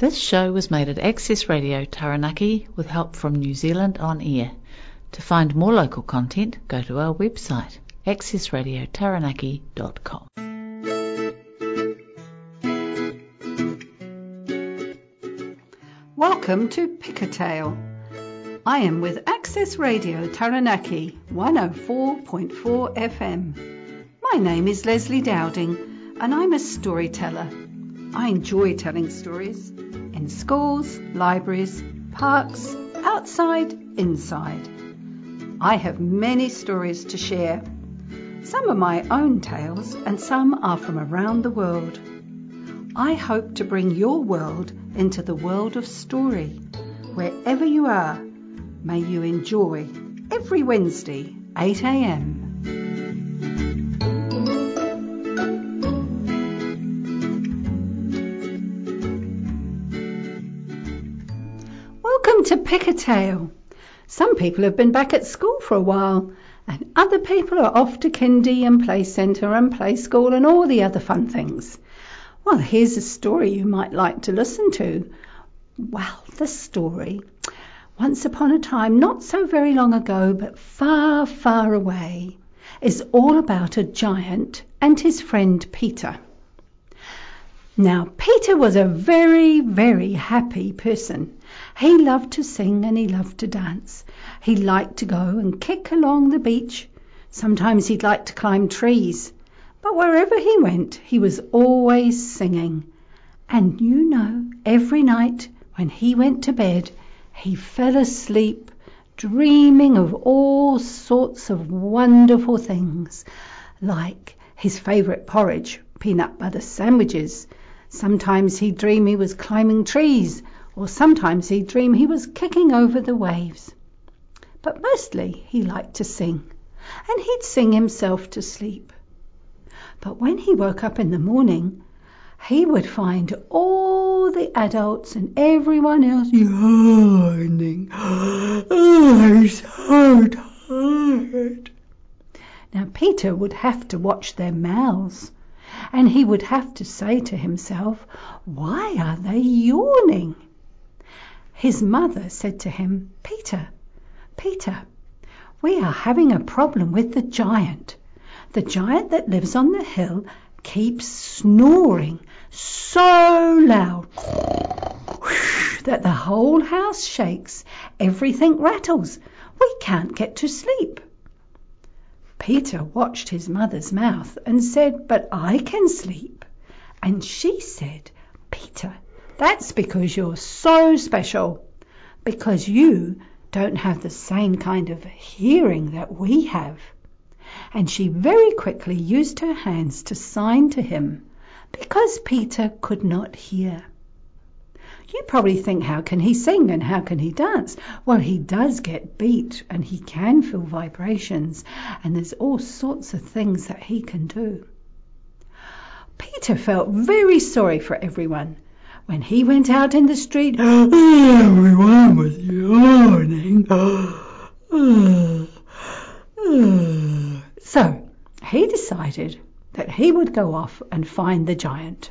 This show was made at Access Radio Taranaki with help from New Zealand On Air. To find more local content, go to our website accessradiotaranaki.com. Welcome to Pick a Tale. I am with Access Radio Taranaki 104.4 FM. My name is Leslie Dowding and I'm a storyteller. I enjoy telling stories in schools, libraries, parks, outside, inside. I have many stories to share. Some are my own tales and some are from around the world. I hope to bring your world into the world of story. Wherever you are, may you enjoy every Wednesday, 8 Welcome to Pick a Tale. Some people have been back at school for a while, and other people are off to kindy and play centre and play school and all the other fun things. Well, here's a story you might like to listen to. Well, the story. Once upon a time, not so very long ago, but far, far away, is all about a giant and his friend Peter. Now, Peter was a very, very happy person. He loved to sing and he loved to dance. He liked to go and kick along the beach. Sometimes he'd like to climb trees. But wherever he went, he was always singing. And you know, every night when he went to bed, he fell asleep dreaming of all sorts of wonderful things, like his favourite porridge, peanut butter sandwiches. Sometimes he'd dream he was climbing trees, or sometimes he'd dream he was kicking over the waves. But mostly he liked to sing, and he'd sing himself to sleep. But when he woke up in the morning, he would find all the adults and everyone else yawning. Oh, I'm so tired. Now, Peter would have to watch their mouths, and he would have to say to himself, Why are they yawning? His mother said to him, Peter, Peter, we are having a problem with the giant. The giant that lives on the hill keeps snoring so loud that the whole house shakes, everything rattles. We can't get to sleep. Peter watched his mother's mouth and said, But I can sleep. And she said, Peter, that's because you're so special, because you don't have the same kind of hearing that we have and she very quickly used her hands to sign to him, because Peter could not hear. You probably think, how can he sing and how can he dance? Well, he does get beat and he can feel vibrations, and there's all sorts of things that he can do. Peter felt very sorry for everyone. When he went out in the street, everyone was yawning. So he decided that he would go off and find the giant.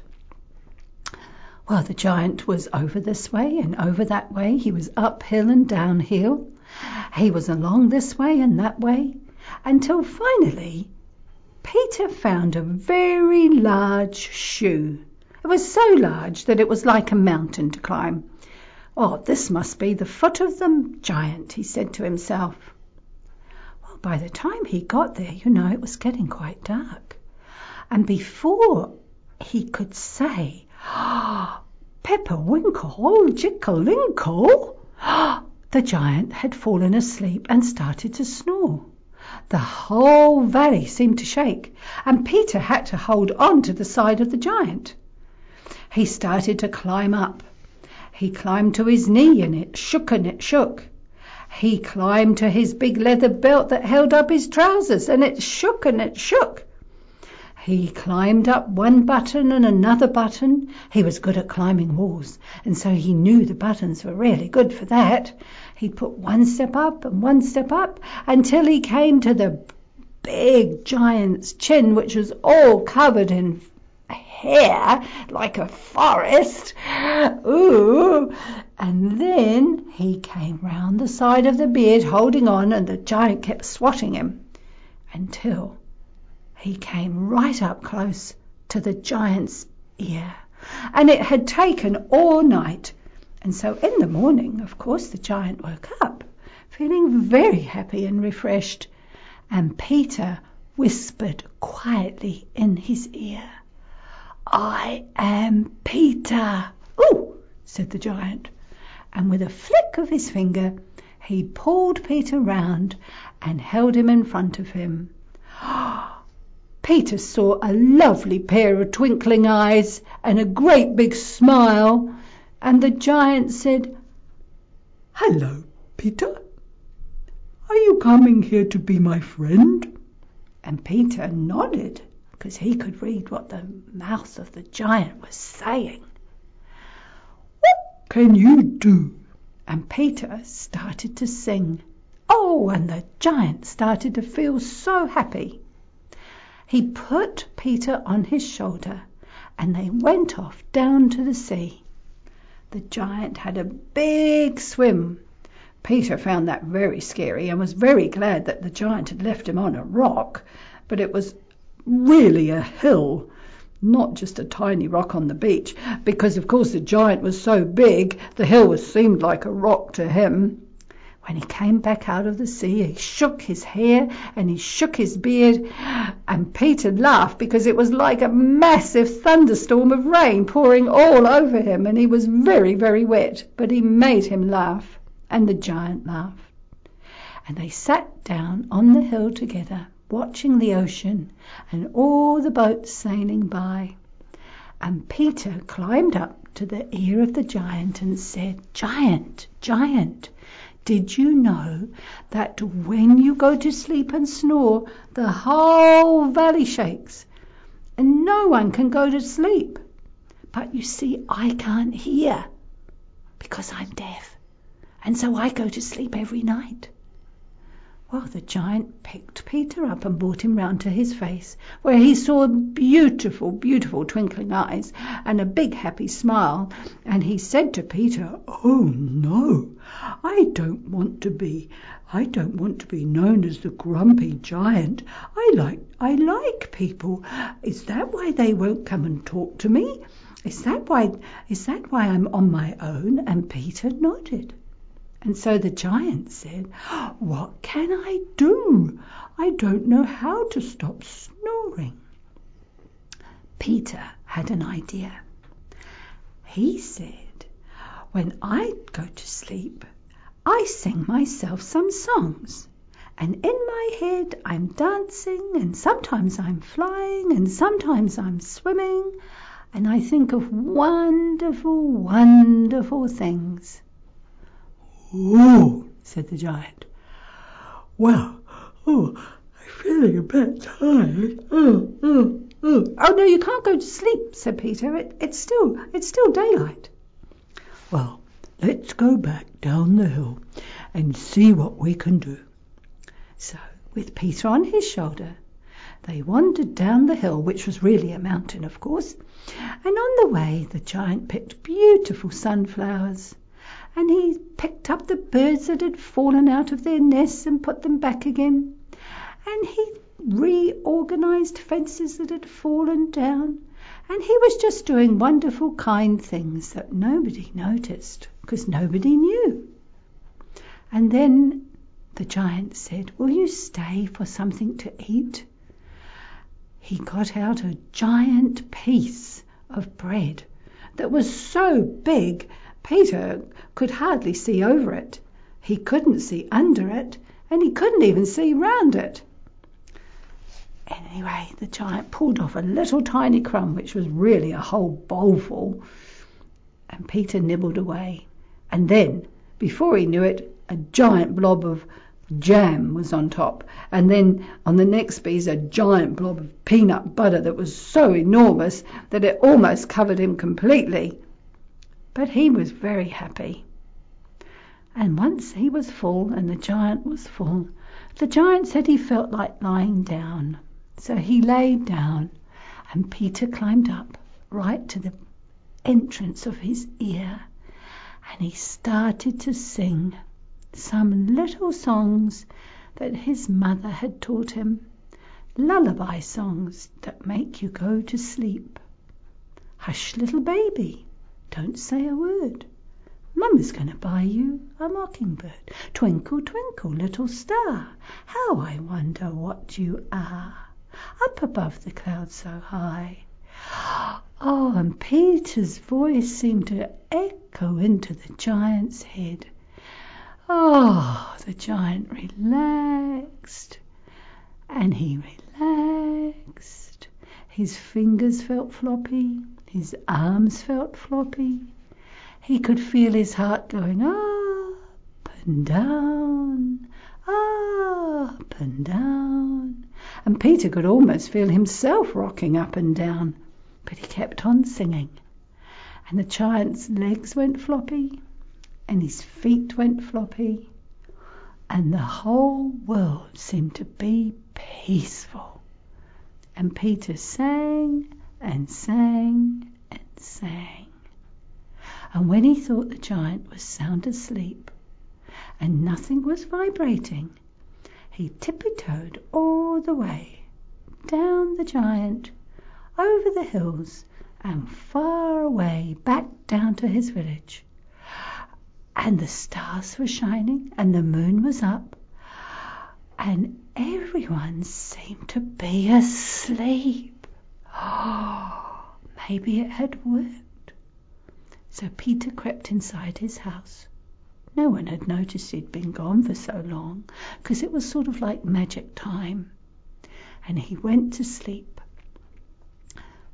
Well, the giant was over this way and over that way. He was uphill and downhill. He was along this way and that way until finally Peter found a very large shoe. It was so large that it was like a mountain to climb. Oh, this must be the foot of the giant, he said to himself by the time he got there, you know, it was getting quite dark. And before he could say, oh, Pepperwinkle, Jickalinkle, the giant had fallen asleep and started to snore. The whole valley seemed to shake, and Peter had to hold on to the side of the giant. He started to climb up. He climbed to his knee, and it shook and it shook. He climbed to his big leather belt that held up his trousers, and it shook and it shook. He climbed up one button and another button. He was good at climbing walls, and so he knew the buttons were really good for that. He put one step up and one step up until he came to the big giant's chin, which was all covered in hair like a forest. Ooh, And then he came round the side of the beard holding on, and the giant kept swatting him until he came right up close to the giant's ear. And it had taken all night. And so in the morning, of course, the giant woke up, feeling very happy and refreshed. And Peter whispered quietly in his ear, I am Peter. Oh, said the giant and with a flick of his finger he pulled Peter round and held him in front of him. Peter saw a lovely pair of twinkling eyes and a great big smile, and the giant said, Hello, Peter. Are you coming here to be my friend? And Peter nodded, because he could read what the mouth of the giant was saying "What can you do? And Peter started to sing. Oh, and the giant started to feel so happy. He put Peter on his shoulder and they went off down to the sea. The giant had a big swim. Peter found that very scary and was very glad that the giant had left him on a rock, but it was really a hill not just a tiny rock on the beach, because of course the giant was so big the hill was seemed like a rock to him. When he came back out of the sea, he shook his hair and he shook his beard, and Peter laughed because it was like a massive thunderstorm of rain pouring all over him, and he was very, very wet, but he made him laugh, and the giant laughed. And they sat down on the hill together watching the ocean and all the boats sailing by. And Peter climbed up to the ear of the giant and said, Giant, giant, did you know that when you go to sleep and snore, the whole valley shakes and no one can go to sleep? But you see, I can't hear because I'm deaf, and so I go to sleep every night. Well, the giant picked Peter up and brought him round to his face, where he saw beautiful, beautiful twinkling eyes and a big happy smile, and he said to Peter, "Oh no, I don't want to be I don't want to be known as the grumpy giant. I like I like people. Is that why they won't come and talk to me? Is that why is that why I'm on my own?" And Peter nodded. And so the giant said, What can I do? I don't know how to stop snoring. Peter had an idea. He said, When I go to sleep, I sing myself some songs. And in my head I'm dancing, and sometimes I'm flying, and sometimes I'm swimming, and I think of wonderful, wonderful things. "Oh!" said the giant. "Well, oh, I'm feeling a bit tired. Oh, oh, oh!" "Oh no, you can't go to sleep," said Peter. It, "It's still it's still daylight." "Well, let's go back down the hill and see what we can do." So, with Peter on his shoulder, they wandered down the hill, which was really a mountain, of course, and on the way the giant picked beautiful sunflowers and he picked up the birds that had fallen out of their nests and put them back again, and he reorganized fences that had fallen down, and he was just doing wonderful kind things that nobody noticed because nobody knew. And then the giant said, Will you stay for something to eat? He got out a giant piece of bread that was so big Peter could hardly see over it. He couldn't see under it, and he couldn't even see round it. Anyway, the giant pulled off a little tiny crumb, which was really a whole bowlful, and Peter nibbled away. And then, before he knew it, a giant blob of jam was on top, and then on the next piece a giant blob of peanut butter that was so enormous that it almost covered him completely. But he was very happy. And once he was full, and the giant was full, the giant said he felt like lying down. So he lay down, and Peter climbed up right to the entrance of his ear, and he started to sing some little songs that his mother had taught him lullaby songs that make you go to sleep. Hush, little baby, don't say a word. Mamma's going to buy you a mockingbird. Twinkle, twinkle, little star, how I wonder what you are, up above the clouds so high. Oh, and Peter's voice seemed to echo into the giant's head. Oh, the giant relaxed and he relaxed. His fingers felt floppy, his arms felt floppy. He could feel his heart going up and down, up and down. And Peter could almost feel himself rocking up and down, but he kept on singing. And the giant's legs went floppy, and his feet went floppy, and the whole world seemed to be peaceful. And Peter sang and sang and sang. And when he thought the giant was sound asleep and nothing was vibrating, he tippy-toed all the way down the giant, over the hills, and far away back down to his village. And the stars were shining, and the moon was up, and everyone seemed to be asleep. Oh, maybe it had worked. So Peter crept inside his house. No one had noticed he'd been gone for so long, because it was sort of like magic time. And he went to sleep.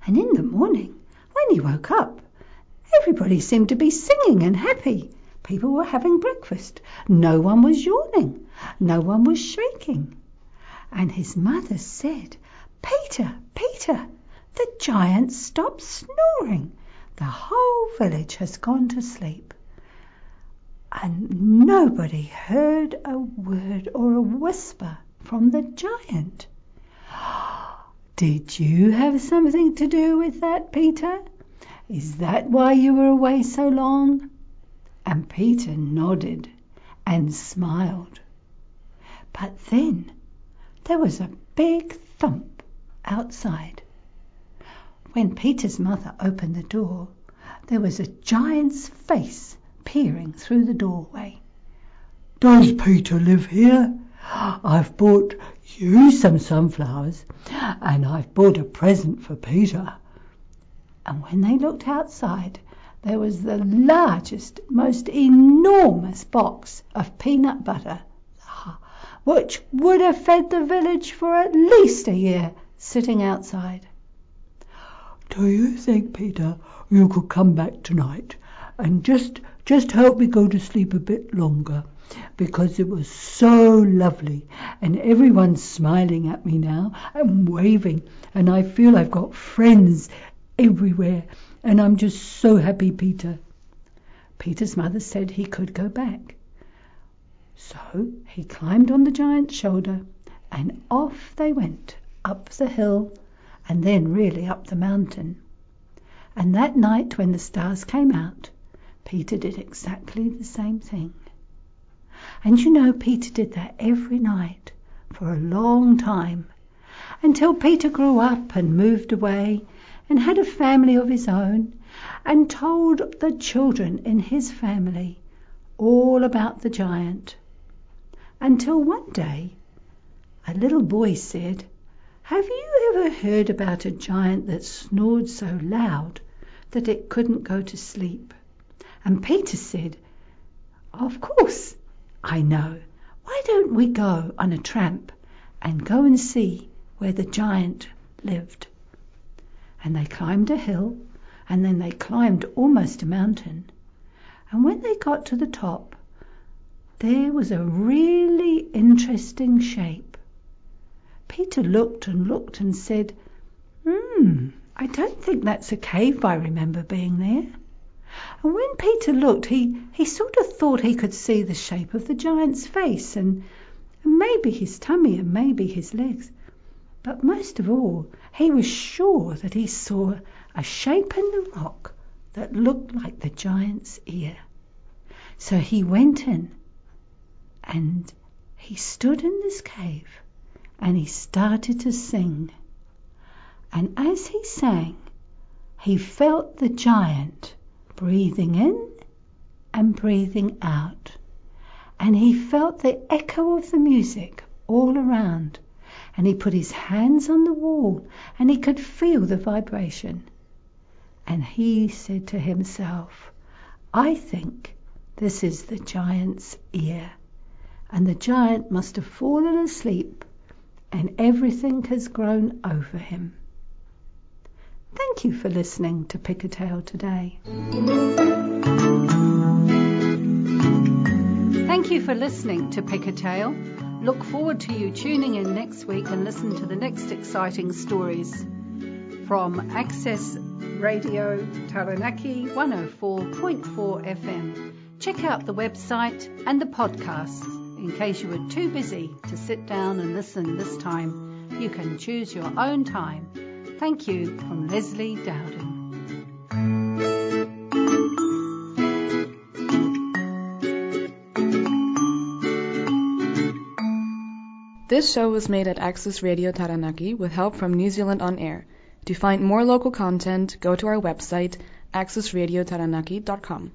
And in the morning, when he woke up, everybody seemed to be singing and happy. People were having breakfast. No one was yawning. No one was shaking. And his mother said, Peter, Peter, the giant stopped snoring. The whole village has gone to sleep. And nobody heard a word or a whisper from the giant. Did you have something to do with that, Peter? Is that why you were away so long? And Peter nodded and smiled. But then there was a big thump outside. When Peter's mother opened the door, there was a giant's face peering through the doorway. Does Peter live here? I've bought you some sunflowers, and I've bought a present for Peter. And when they looked outside, there was the largest, most enormous box of peanut butter, which would have fed the village for at least a year, sitting outside. Do you think, Peter, you could come back tonight and just just help me go to sleep a bit longer? because it was so lovely and everyone's smiling at me now and waving and I feel I've got friends everywhere and I'm just so happy, Peter. Peter's mother said he could go back. So he climbed on the giant's shoulder and off they went up the hill and then really up the mountain. And that night when the stars came out, Peter did exactly the same thing. And you know Peter did that every night for a long time, until Peter grew up and moved away and had a family of his own and told the children in his family all about the giant. Until one day a little boy said, Have you ever heard about a giant that snored so loud that it couldn't go to sleep? And Peter said, Of course. I know. Why don't we go on a tramp and go and see where the giant lived? And they climbed a hill, and then they climbed almost a mountain. And when they got to the top, there was a really interesting shape. Peter looked and looked and said, Hmm, I don't think that's a cave I remember being there. And when Peter looked, he, sort of thought he could see the shape of the giant's face and maybe his tummy and maybe his legs. But most of all, he was sure that he saw a shape in the rock that looked like the giant's ear. So he went in and he stood in this cave and he started to sing. And as he sang, he felt the giant breathing in and breathing out. And he felt the echo of the music all around. And he put his hands on the wall and he could feel the vibration. And he said to himself, I think this is the giant's ear. And the giant must have fallen asleep and everything has grown over him. Thank you for listening to Pick a Tale today. Thank you for listening to Pick a Tale. Look forward to you tuning in next week and listen to the next exciting stories from Access Radio Taranaki 104.4 FM. Check out the website and the podcasts in case you were too busy to sit down and listen this time. You can choose your own time. Thank you from Leslie Dowden. This show was made at Access Radio Taranaki with help from New Zealand On Air. To find more local content, go to our website accessradiotaranaki.com.